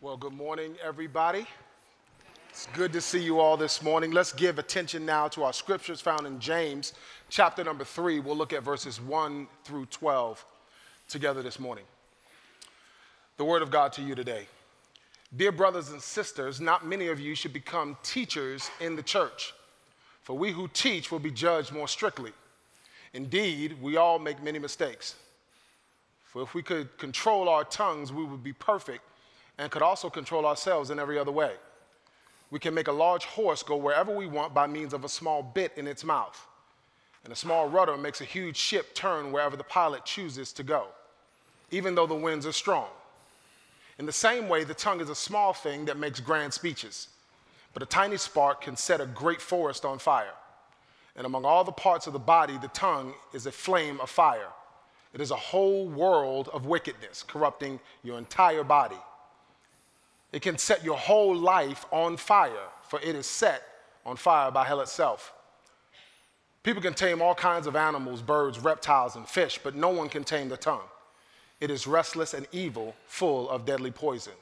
Well, good morning, everybody. It's good to see you all this morning. Let's give attention now to our scriptures found in James, chapter number three. We'll look at verses 1 through 12 together this morning. The word of God to you today. Dear brothers and sisters, not many of you should become teachers in the church, for we who teach will be judged more strictly. Indeed, we all make many mistakes. For if we could control our tongues, we would be perfect and could also control ourselves in every other way. We can make a large horse go wherever we want by means of a small bit in its mouth. And a small rudder makes a huge ship turn wherever the pilot chooses to go, even though the winds are strong. In the same way, the tongue is a small thing that makes grand speeches, but a tiny spark can set a great forest on fire. And among all the parts of the body, the tongue is a flame of fire. It is a whole world of wickedness, corrupting your entire body. It can set your whole life on fire, for it is set on fire by hell itself. People can tame all kinds of animals, birds, reptiles, and fish, but no one can tame the tongue. It is restless and evil, full of deadly poison.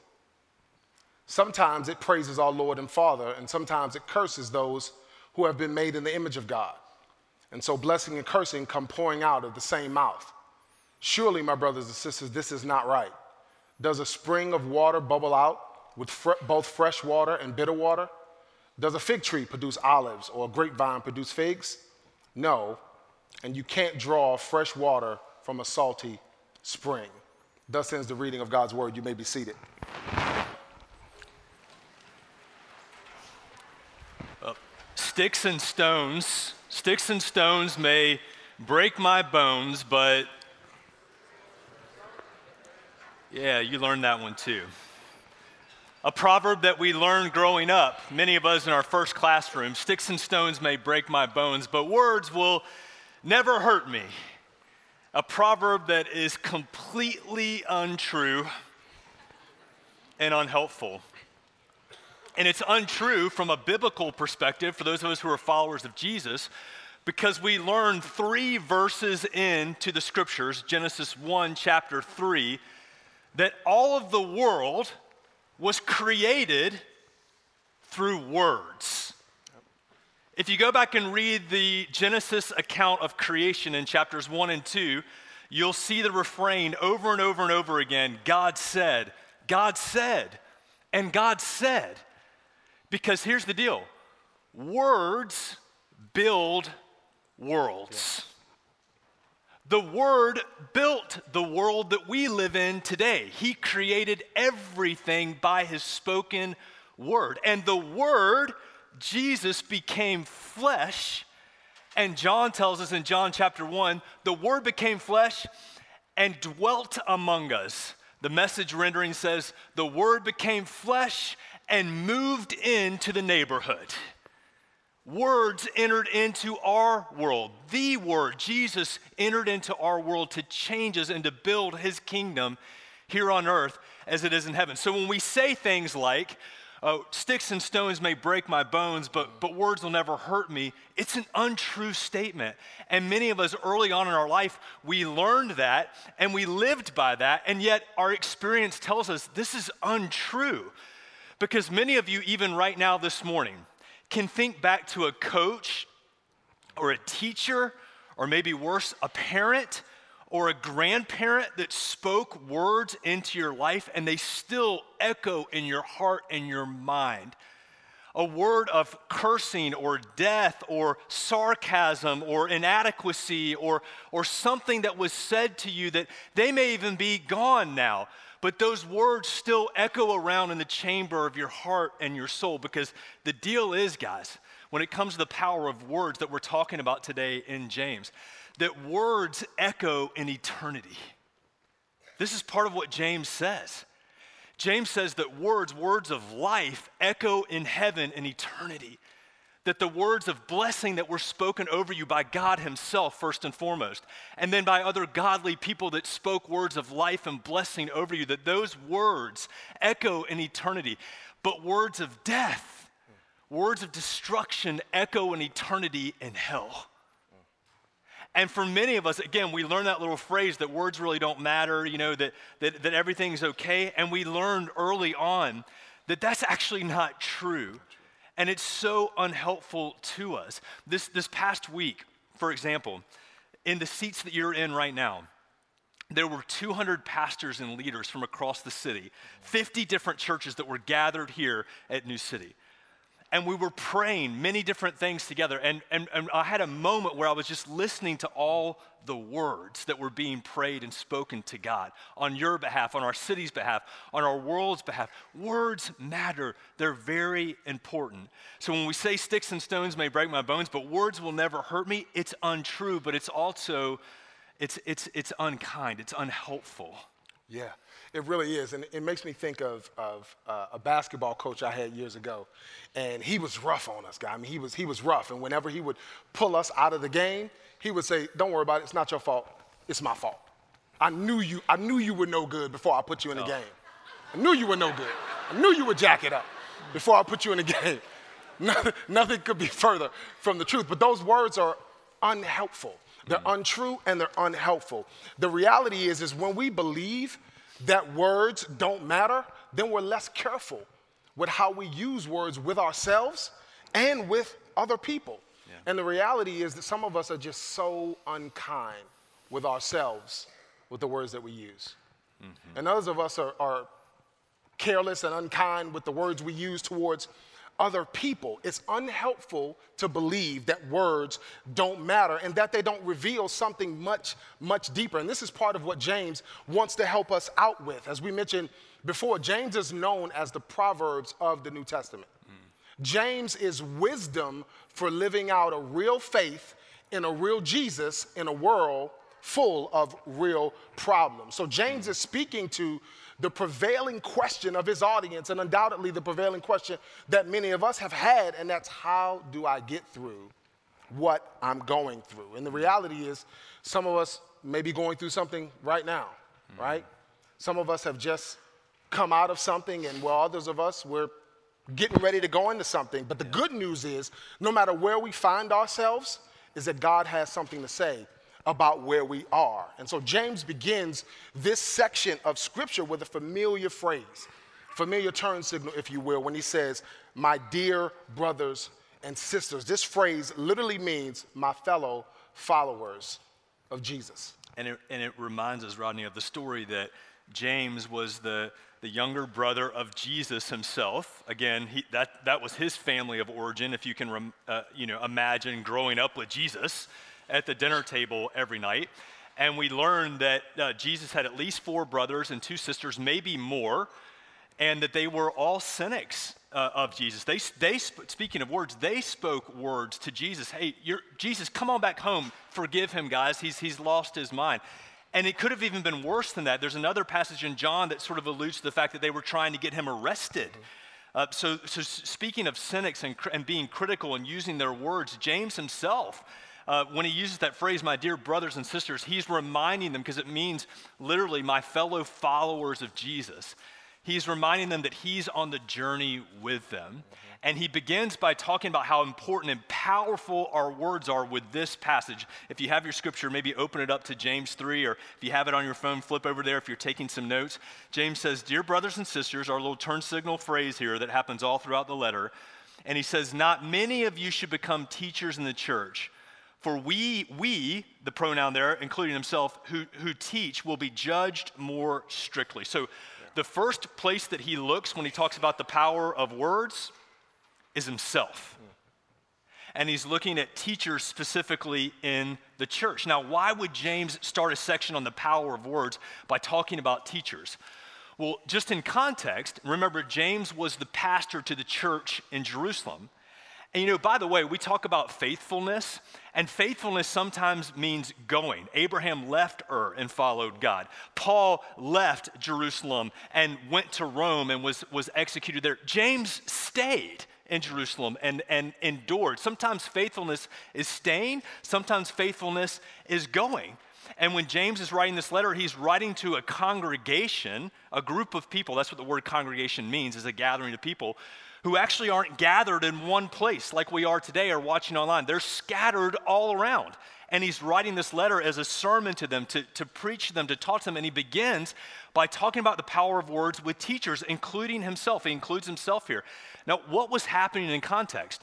Sometimes it praises our Lord and Father, and sometimes it curses those who have been made in the image of God. And so blessing and cursing come pouring out of the same mouth. Surely, my brothers and sisters, this is not right. Does a spring of water bubble out with fr- both fresh water and bitter water? Does a fig tree produce olives or a grapevine produce figs? No. And you can't draw fresh water from a salty spring. Thus ends the reading of God's word. You may be seated. Uh, sticks and stones, sticks and stones may break my bones, but yeah, you learned that one too. A proverb that we learned growing up, many of us in our first classroom sticks and stones may break my bones, but words will never hurt me. A proverb that is completely untrue and unhelpful. And it's untrue from a biblical perspective for those of us who are followers of Jesus because we learn three verses into the scriptures, Genesis 1, chapter 3, that all of the world was created through words. If you go back and read the Genesis account of creation in chapters 1 and 2, you'll see the refrain over and over and over again God said, God said, and God said. Because here's the deal words build worlds. Yeah. The Word built the world that we live in today. He created everything by His spoken Word. And the Word, Jesus, became flesh. And John tells us in John chapter 1 the Word became flesh and dwelt among us. The message rendering says, the Word became flesh and moved into the neighborhood words entered into our world. The Word, Jesus, entered into our world to change us and to build His kingdom here on earth as it is in heaven. So when we say things like, oh, sticks and stones may break my bones, but, but words will never hurt me, it's an untrue statement. And many of us early on in our life, we learned that and we lived by that, and yet our experience tells us this is untrue. Because many of you, even right now this morning, can think back to a coach or a teacher, or maybe worse, a parent or a grandparent that spoke words into your life and they still echo in your heart and your mind. A word of cursing or death or sarcasm or inadequacy or, or something that was said to you that they may even be gone now but those words still echo around in the chamber of your heart and your soul because the deal is, guys, when it comes to the power of words that we're talking about today in James, that words echo in eternity. This is part of what James says. James says that words, words of life, echo in heaven in eternity that the words of blessing that were spoken over you by God Himself, first and foremost, and then by other godly people that spoke words of life and blessing over you, that those words echo in eternity. But words of death, words of destruction echo in eternity in hell. And for many of us, again, we learn that little phrase that words really don't matter, you know, that, that, that everything's okay. And we learned early on that that's actually not true. And it's so unhelpful to us. This, this past week, for example, in the seats that you're in right now, there were 200 pastors and leaders from across the city, 50 different churches that were gathered here at New City and we were praying many different things together. And, and, and I had a moment where I was just listening to all the words that were being prayed and spoken to God on your behalf, on our city's behalf, on our world's behalf. Words matter, they're very important. So when we say sticks and stones may break my bones, but words will never hurt me, it's untrue, but it's also it's, it's, it's unkind, it's unhelpful. Yeah, it really is. And it makes me think of, of uh, a basketball coach I had years ago. And he was rough on us, guy. I mean, he was, he was rough. And whenever he would pull us out of the game, he would say, Don't worry about it. It's not your fault. It's my fault. I knew you, I knew you were no good before I put you in the oh. game. I knew you were no good. I knew you would jack it up before I put you in the game. Nothing, nothing could be further from the truth. But those words are unhelpful. They're mm. untrue and they're unhelpful. The reality is, is when we believe that words don't matter, then we're less careful with how we use words with ourselves and with other people. Yeah. And the reality is that some of us are just so unkind with ourselves with the words that we use. Mm-hmm. And others of us are, are careless and unkind with the words we use towards other people. It's unhelpful to believe that words don't matter and that they don't reveal something much, much deeper. And this is part of what James wants to help us out with. As we mentioned before, James is known as the Proverbs of the New Testament. Mm. James is wisdom for living out a real faith in a real Jesus in a world full of real problems. So James mm. is speaking to the prevailing question of his audience, and undoubtedly the prevailing question that many of us have had, and that's how do I get through what I'm going through? And the reality is, some of us may be going through something right now, mm-hmm. right? Some of us have just come out of something, and while others of us, we're getting ready to go into something. But the yeah. good news is, no matter where we find ourselves, is that God has something to say about where we are. And so James begins this section of scripture with a familiar phrase, familiar turn signal, if you will, when he says, My dear brothers and sisters. This phrase literally means my fellow followers of Jesus. And it, and it reminds us, Rodney, of the story that James was the, the younger brother of Jesus himself. Again, he, that, that was his family of origin, if you can uh, you know, imagine growing up with Jesus at the dinner table every night. And we learned that uh, Jesus had at least four brothers and two sisters, maybe more, and that they were all cynics uh, of Jesus. They, they speaking of words, they spoke words to Jesus. Hey, Jesus, come on back home. Forgive him, guys. He's, he's lost his mind. And it could have even been worse than that. There's another passage in John that sort of alludes to the fact that they were trying to get him arrested. Uh, so, so, speaking of cynics and, and being critical and using their words, James himself uh, when he uses that phrase, my dear brothers and sisters, he's reminding them, because it means literally my fellow followers of Jesus. He's reminding them that he's on the journey with them. Mm-hmm. And he begins by talking about how important and powerful our words are with this passage. If you have your scripture, maybe open it up to James 3, or if you have it on your phone, flip over there if you're taking some notes. James says, Dear brothers and sisters, our little turn signal phrase here that happens all throughout the letter. And he says, Not many of you should become teachers in the church for we, we, the pronoun there, including himself, who, who teach, will be judged more strictly. So the first place that he looks when he talks about the power of words is himself. And he's looking at teachers specifically in the church. Now, why would James start a section on the power of words by talking about teachers? Well, just in context, remember, James was the pastor to the church in Jerusalem. And you know, by the way, we talk about faithfulness, and faithfulness sometimes means going. Abraham left Ur and followed God. Paul left Jerusalem and went to Rome and was, was executed there. James stayed in Jerusalem and, and endured. Sometimes faithfulness is staying, sometimes faithfulness is going. And when James is writing this letter, he's writing to a congregation, a group of people. That's what the word congregation means, is a gathering of people who actually aren't gathered in one place like we are today or watching online. They're scattered all around. And he's writing this letter as a sermon to them, to, to preach to them, to talk to them. And he begins by talking about the power of words with teachers, including himself. He includes himself here. Now, what was happening in context?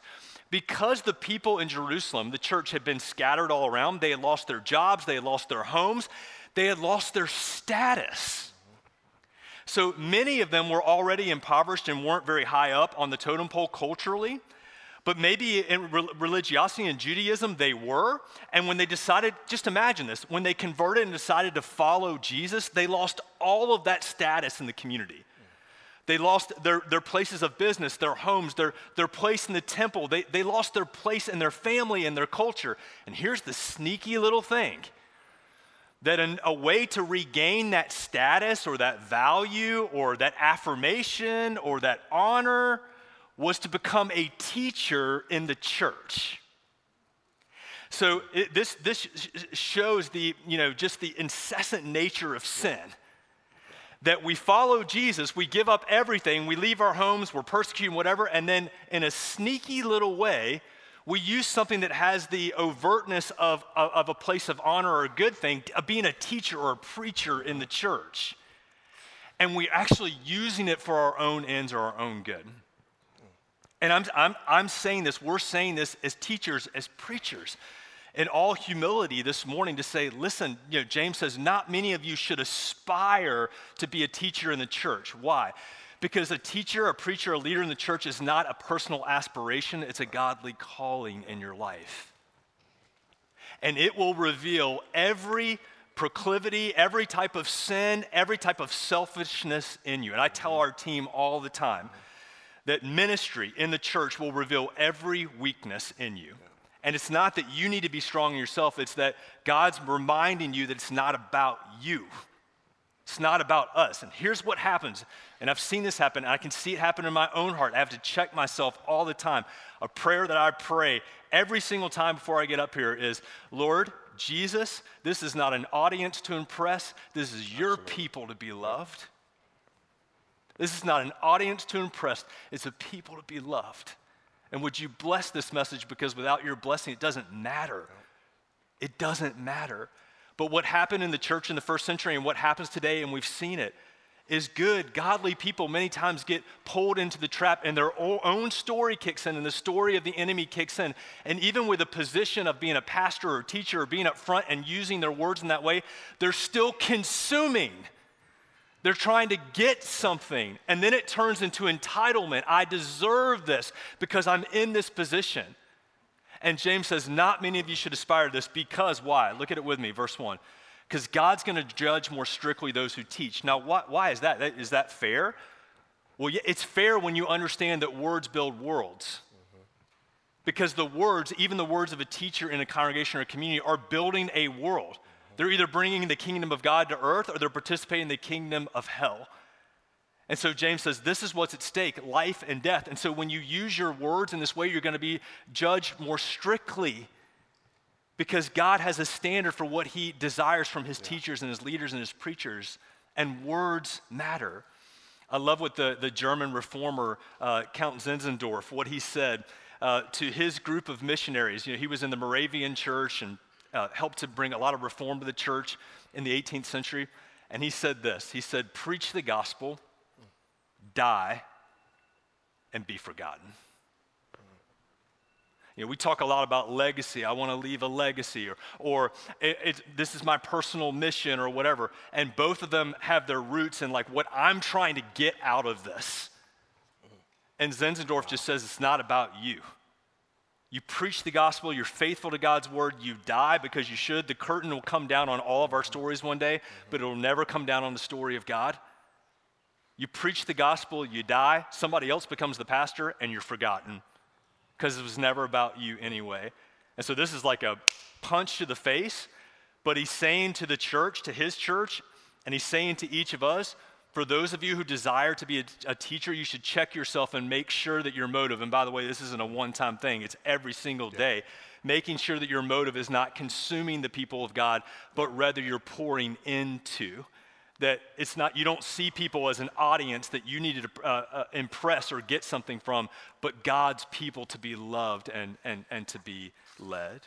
Because the people in Jerusalem, the church, had been scattered all around, they had lost their jobs, they had lost their homes, they had lost their status. So many of them were already impoverished and weren't very high up on the totem pole culturally. But maybe in religiosity and Judaism, they were. And when they decided, just imagine this, when they converted and decided to follow Jesus, they lost all of that status in the community. They lost their, their places of business, their homes, their, their place in the temple. They, they lost their place in their family and their culture. And here's the sneaky little thing that an, a way to regain that status or that value or that affirmation or that honor was to become a teacher in the church. So it, this, this shows the, you know, just the incessant nature of sin. That we follow Jesus, we give up everything, we leave our homes, we're persecuting, whatever, and then in a sneaky little way, we use something that has the overtness of, of, of, a place of honor or a good thing, of being a teacher or a preacher in the church. And we're actually using it for our own ends or our own good. And I'm, I'm, I'm saying this, we're saying this as teachers, as preachers, in all humility this morning to say, listen, you know, James says, not many of you should aspire to be a teacher in the church. Why? Because a teacher, a preacher, a leader in the church is not a personal aspiration, it's a godly calling in your life. And it will reveal every proclivity, every type of sin, every type of selfishness in you. And I tell our team all the time that ministry in the church will reveal every weakness in you. And it's not that you need to be strong in yourself, it's that God's reminding you that it's not about you. It's not about us. And here's what happens. And I've seen this happen, and I can see it happen in my own heart. I have to check myself all the time. A prayer that I pray every single time before I get up here is Lord, Jesus, this is not an audience to impress, this is your people to be loved. This is not an audience to impress, it's a people to be loved. And would you bless this message because without your blessing, it doesn't matter. It doesn't matter. But what happened in the church in the first century and what happens today, and we've seen it, is good. Godly people many times get pulled into the trap and their own story kicks in and the story of the enemy kicks in. And even with a position of being a pastor or teacher or being up front and using their words in that way, they're still consuming. They're trying to get something. And then it turns into entitlement. I deserve this because I'm in this position. And James says, Not many of you should aspire to this because why? Look at it with me, verse 1. Because God's going to judge more strictly those who teach. Now, why, why is that? Is that fair? Well, yeah, it's fair when you understand that words build worlds. Because the words, even the words of a teacher in a congregation or a community, are building a world. They're either bringing the kingdom of God to earth or they're participating in the kingdom of hell. And so James says, This is what's at stake life and death. And so when you use your words in this way, you're going to be judged more strictly because God has a standard for what he desires from his yeah. teachers and his leaders and his preachers. And words matter. I love what the, the German reformer, uh, Count Zinzendorf, what he said uh, to his group of missionaries. You know, he was in the Moravian church and uh, helped to bring a lot of reform to the church in the 18th century. And he said this He said, Preach the gospel die, and be forgotten. You know, we talk a lot about legacy. I want to leave a legacy, or, or it, it, this is my personal mission, or whatever. And both of them have their roots in like what I'm trying to get out of this. And Zinzendorf just says it's not about you. You preach the gospel, you're faithful to God's word, you die because you should. The curtain will come down on all of our stories one day, but it will never come down on the story of God. You preach the gospel, you die, somebody else becomes the pastor, and you're forgotten because it was never about you anyway. And so this is like a punch to the face, but he's saying to the church, to his church, and he's saying to each of us, for those of you who desire to be a, a, teacher, you should check yourself and make sure that your motive, and by the way, this isn't a one time thing, it's every single day. making sure that your motive is not consuming the people of God, but rather you're pouring into. That it's not, you don't see people as an audience that you need to uh, uh, impress or get something from, but God's people to be loved and, and, and to be led.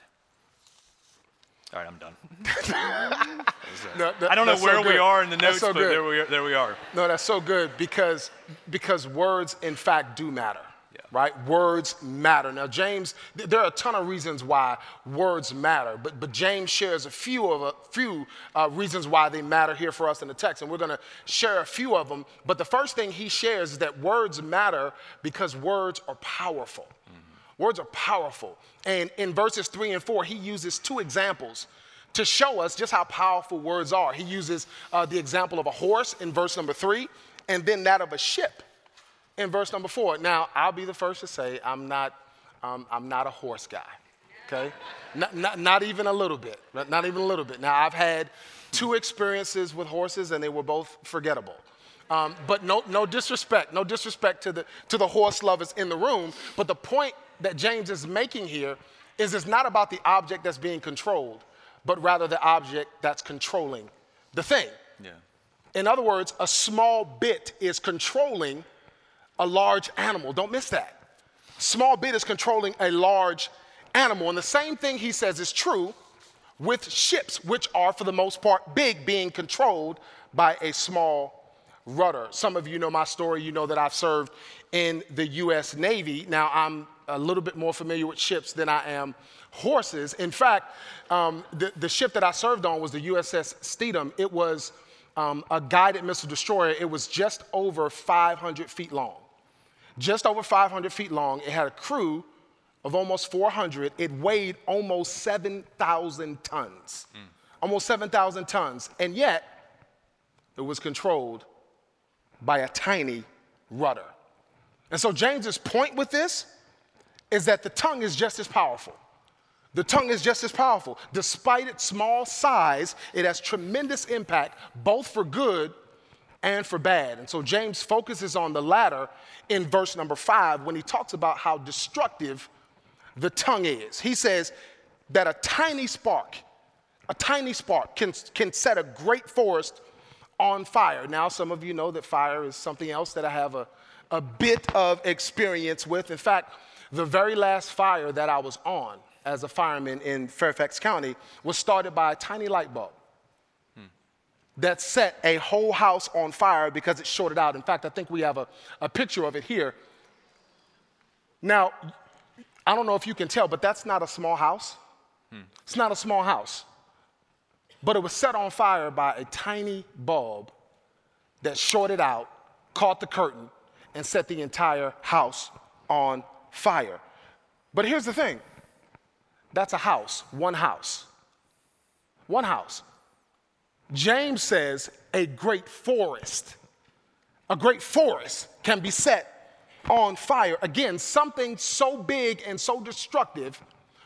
All right, I'm done. no, that, I don't know where so we are in the notes, so but there we, are, there we are. No, that's so good because, because words, in fact, do matter. Yeah. Right? Words matter. Now, James, there are a ton of reasons why words matter, but, but James shares a few of a few uh, reasons why they matter here for us in the text, and we're going to share a few of them. But the first thing he shares is that words matter because words are powerful. Words are powerful. And in verses three and four, he uses two examples to show us just how powerful words are. He uses uh, the example of a horse in verse number three, and then that of a ship in verse number four. Now, I'll be the first to say I'm not, um, I'm not a horse guy, okay? not, not, not even a little bit, not even a little bit. Now, I've had two experiences with horses, and they were both forgettable. Um, but no, no disrespect, no disrespect to the, to the horse lovers in the room. But the point that James is making here is it's not about the object that's being controlled, but rather the object that's controlling the thing. Yeah. In other words, a small bit is controlling a large animal. Don't miss that. Small bit is controlling a large animal. And the same thing he says is true with ships, which are for the most part big, being controlled by a small rudder. Some of you know my story. You know that I've served in the U.S. Navy. Now, I'm a little bit more familiar with ships than I am horses. In fact, um, the, the, ship that I served on was the USS Stethem. It was um, a guided missile destroyer. It was just over 500 feet long. Just over 500 feet long. It had a crew of almost 400. It weighed almost 7,000 tons. Mm. Almost 7,000 tons. And yet, it was controlled by a tiny rudder. And so, James's point with this is that the tongue is just as powerful. The tongue is just as powerful. Despite its small size, it has tremendous impact, both for good and for bad. And so James focuses on the latter in verse number five when he talks about how destructive the tongue is. He says that a tiny spark, a tiny spark can, can set a great forest on fire. Now, some of you know that fire is something else that I have a, a bit of experience with. In fact, the very last fire that I was on as a fireman in Fairfax County was started by a tiny light bulb. That set a whole house on fire because it shorted out. In fact, I think we have a, a picture of it here. Now, I don't know if you can tell, but that's not a small house. Hmm. It's not a small house. But it was set on fire by a tiny bulb that shorted out, caught the curtain, and set the entire house on fire. But here's the thing that's a house, one house. One house. James says a great forest, a great forest can be set on fire. Again, something so big and so destructive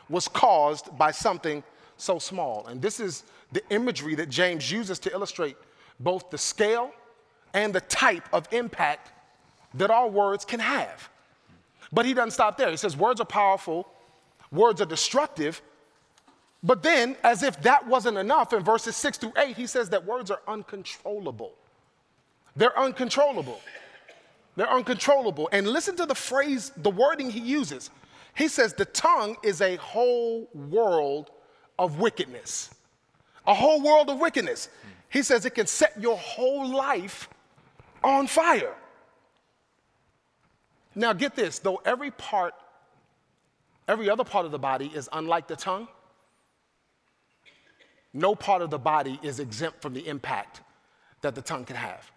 was caused by something so small. And this is the imagery that James uses to illustrate both the scale and the type of impact that our words can have. But he doesn't stop there. He says words are powerful, words are destructive. But then, as if that wasn't enough, in verses six through eight, he says that words are uncontrollable. They're uncontrollable. They're uncontrollable. And listen to the phrase, the wording he uses. He says the tongue is a whole world of wickedness. A whole world of wickedness. He says it can set your whole life on fire. Now, get this though every part, every other part of the body is unlike the tongue, no part of the body is exempt from the impact that the tongue can have.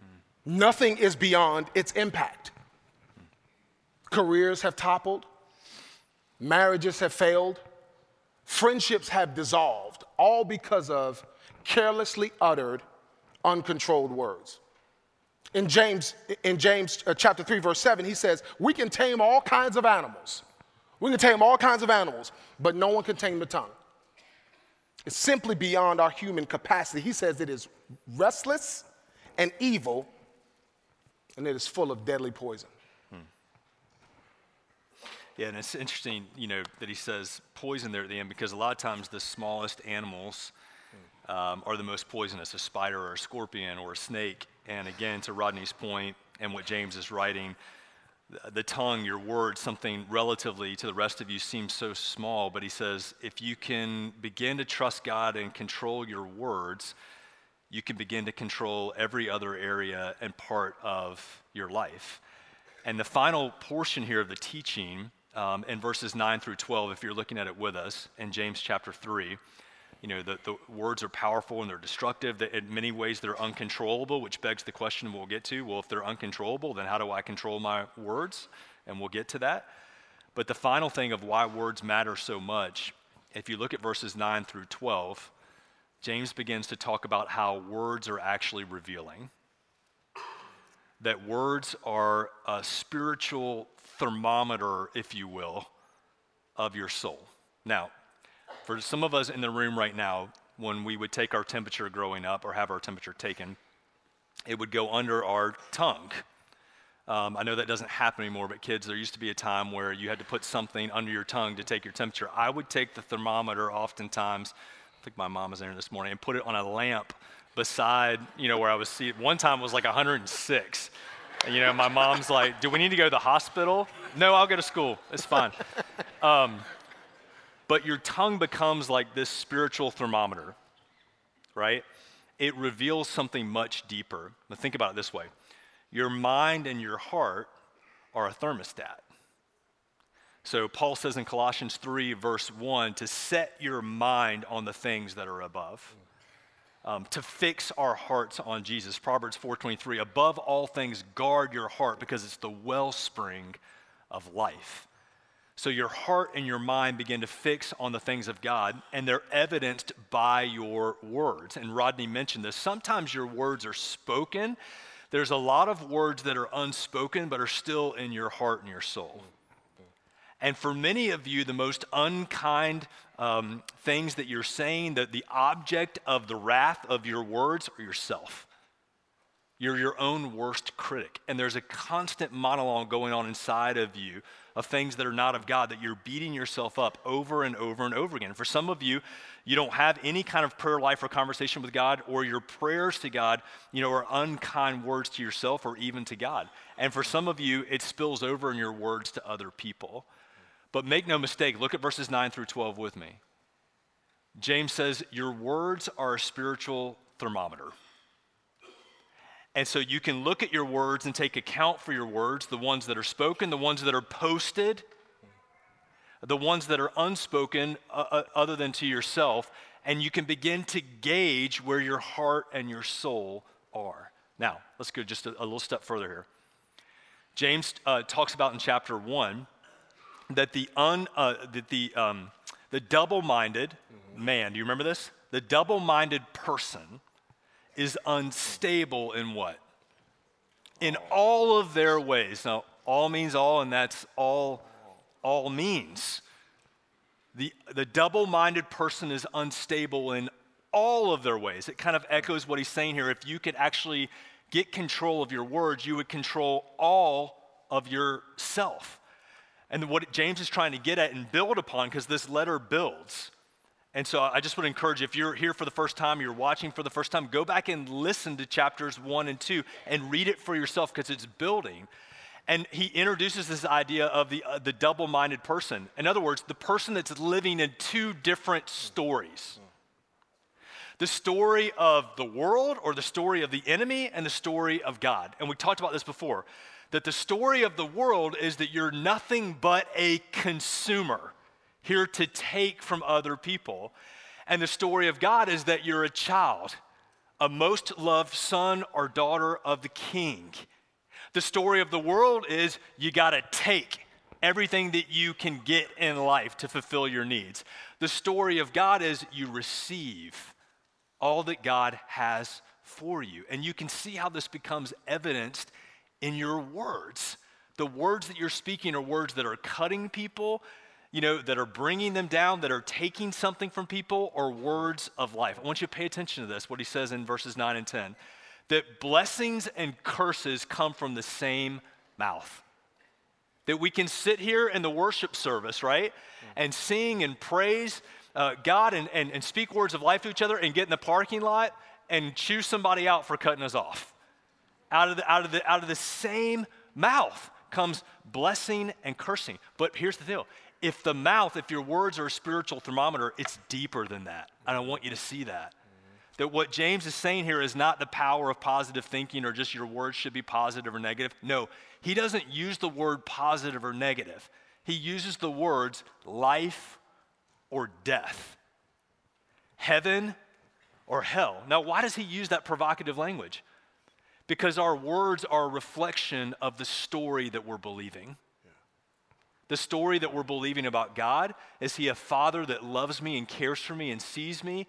Mm. Nothing is beyond its impact. Mm. Careers have toppled, marriages have failed, friendships have dissolved, all because of carelessly uttered, uncontrolled words. In James, in James uh, chapter 3, verse 7, he says, We can tame all kinds of animals. We can tame all kinds of animals, but no one can tame the tongue. It's simply beyond our human capacity. He says it is restless and evil, and it is full of deadly poison. Hmm. Yeah, and it's interesting, you know, that he says poison there at the end because a lot of times the smallest animals um, are the most poisonous a spider or a scorpion or a snake. And again, to Rodney's point and what James is writing, the tongue, your words, something relatively to the rest of you seems so small, but he says if you can begin to trust God and control your words, you can begin to control every other area and part of your life. And the final portion here of the teaching um, in verses 9 through 12, if you're looking at it with us in James chapter 3, you know, the, the words are powerful and they're destructive. That in many ways, they're uncontrollable, which begs the question we'll get to well, if they're uncontrollable, then how do I control my words? And we'll get to that. But the final thing of why words matter so much, if you look at verses 9 through 12, James begins to talk about how words are actually revealing. That words are a spiritual thermometer, if you will, of your soul. Now, for some of us in the room right now, when we would take our temperature growing up or have our temperature taken, it would go under our tongue. Um, I know that doesn't happen anymore, but kids, there used to be a time where you had to put something under your tongue to take your temperature. I would take the thermometer oftentimes, I think my mom was in there this morning, and put it on a lamp beside, you know, where I was seated. One time it was like 106. And, you know, my mom's like, do we need to go to the hospital? No, I'll go to school. It's fine. Um, but your tongue becomes like this spiritual thermometer, right? It reveals something much deeper. Now, think about it this way your mind and your heart are a thermostat. So, Paul says in Colossians 3, verse 1, to set your mind on the things that are above. Um, to fix our hearts on Jesus. Proverbs 4:23, above all things, guard your heart because it's the wellspring of life. So your heart and your mind begin to fix on the things of God, and they're evidenced by your words. And Rodney mentioned this. Sometimes your words are spoken. There's a lot of words that are unspoken, but are still in your heart and your soul. And for many of you, the most unkind um, things that you're saying, that the object of the wrath of your words are yourself. You're your own worst critic. And there's a constant monologue going on inside of you of things that are not of God that you're beating yourself up over and over and over again. For some of you, you don't have any kind of prayer life or conversation with God, or your prayers to God, you know, are unkind words to yourself or even to God. And for some of you, it spills over in your words to other people. But make no mistake, look at verses 9 through 12 with me. James says, Your words are a spiritual thermometer. And so you can look at your words and take account for your words, the ones that are spoken, the ones that are posted, the ones that are unspoken, uh, uh, other than to yourself, and you can begin to gauge where your heart and your soul are. Now, let's go just a, a little step further here. James uh, talks about in chapter 1 that the, un, uh, that the, um, the double minded mm-hmm. man, do you remember this? The double minded person is unstable in what? In all of their ways. Now, all means all, and that's all all means. The, the double minded person is unstable in all of their ways. It kind of echoes what he's saying here. If you could actually get control of your words, you would control all of yourself. And what James is trying to get at and build upon, because this letter builds, and so I just would encourage you, if you're here for the first time, you're watching for the first time, go back and listen to chapters one and two and read it for yourself because it's building. And he introduces this idea of the, uh, the double minded person. In other words, the person that's living in two different stories the story of the world or the story of the enemy and the story of God. And we talked about this before that the story of the world is that you're nothing but a consumer here to take from other people. And the story of God is that you're a child, a most loved son or daughter of the king. The story of the world is you got to take everything that you can get in life to fulfill your needs. The story of God is you receive all that God has for you. And you can see how this becomes evidenced in your words. The words that you're speaking are words that are cutting people, you know, that are bringing them down, that are taking something from people, or words of life. I want you to pay attention to this, what he says in verses 9 and 10 that blessings and curses come from the same mouth. That we can sit here in the worship service, right? And sing and praise uh, God and, and, and speak words of life to each other and get in the parking lot and choose somebody out for cutting us off. Out of the, out of the, out of the same mouth comes blessing and cursing. But here's the deal if the mouth, if your words are a spiritual thermometer, it's deeper than that. And I want you to see that. That what James is saying here is not the power of positive thinking or just your words should be positive or negative. No, he doesn't use the word positive or negative. He uses the words life or death, heaven or hell. Now, why does he use that provocative language? Because our words are a reflection of the story that we're believing. The story that we're believing about God is He a Father that loves me and cares for me and sees me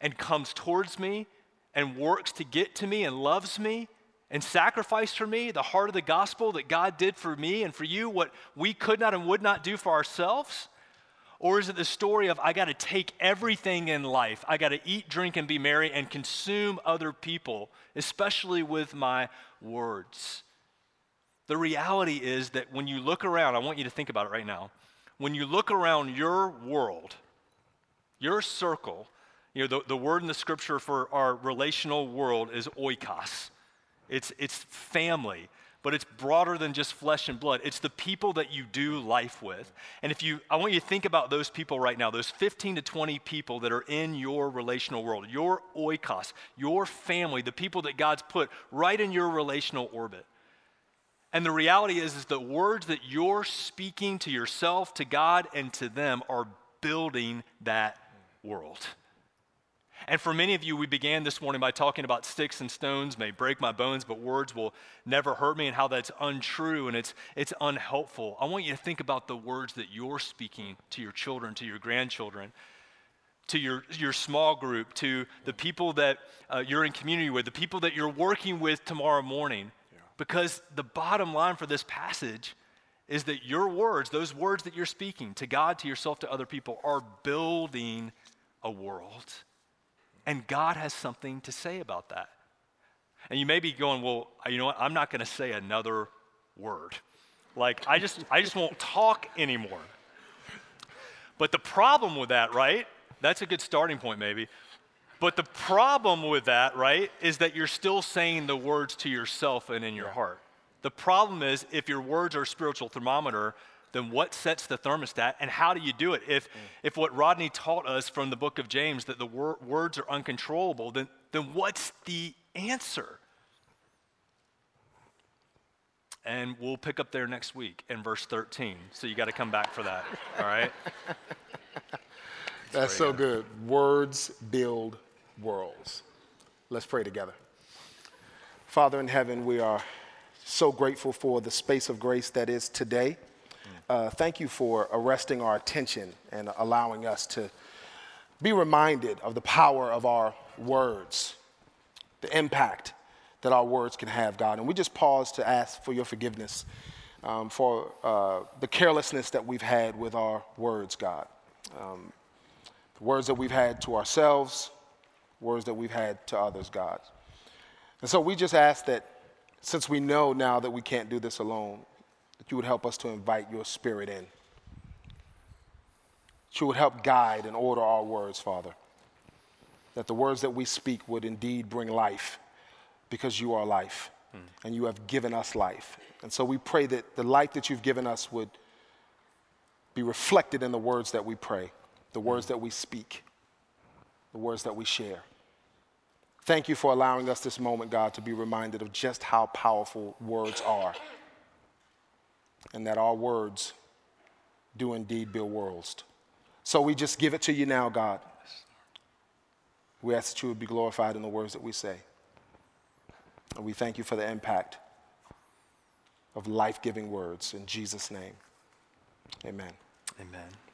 and comes towards me and works to get to me and loves me and sacrificed for me? The heart of the gospel that God did for me and for you, what we could not and would not do for ourselves? Or is it the story of I got to take everything in life? I got to eat, drink, and be merry and consume other people, especially with my words. The reality is that when you look around, I want you to think about it right now. When you look around your world, your circle, you know, the, the word in the scripture for our relational world is oikos. It's, it's family, but it's broader than just flesh and blood. It's the people that you do life with. And if you, I want you to think about those people right now, those 15 to 20 people that are in your relational world, your oikos, your family, the people that God's put right in your relational orbit. And the reality is, is that words that you're speaking to yourself, to God, and to them are building that world. And for many of you, we began this morning by talking about sticks and stones may break my bones, but words will never hurt me, and how that's untrue and it's, it's unhelpful. I want you to think about the words that you're speaking to your children, to your grandchildren, to your, your small group, to the people that uh, you're in community with, the people that you're working with tomorrow morning. Because the bottom line for this passage is that your words, those words that you're speaking to God, to yourself, to other people, are building a world. And God has something to say about that. And you may be going, well, you know what? I'm not going to say another word. Like, I just, I just won't talk anymore. But the problem with that, right? That's a good starting point, maybe. But the problem with that, right, is that you're still saying the words to yourself and in your heart. The problem is if your words are a spiritual thermometer, then what sets the thermostat and how do you do it? If, mm. if what Rodney taught us from the book of James, that the wor- words are uncontrollable, then, then what's the answer? And we'll pick up there next week in verse 13. So you got to come back for that, all right? That's so good. Words build worlds. Let's pray together. Father in heaven, we are so grateful for the space of grace that is today. Uh, thank you for arresting our attention and allowing us to be reminded of the power of our words, the impact that our words can have, God. And we just pause to ask for your forgiveness um, for uh, the carelessness that we've had with our words, God. Um, the words that we've had to ourselves, words that we've had to others, God. And so we just ask that since we know now that we can't do this alone, that you would help us to invite your spirit in. That you would help guide and order our words, Father. That the words that we speak would indeed bring life because you are life mm. and you have given us life. And so we pray that the life that you've given us would be reflected in the words that we pray, the words that we speak, the words that we share. Thank you for allowing us this moment, God, to be reminded of just how powerful words are. And that our words do indeed build worlds. So we just give it to you now, God. We ask that you would be glorified in the words that we say. And we thank you for the impact of life giving words. In Jesus' name, amen. Amen.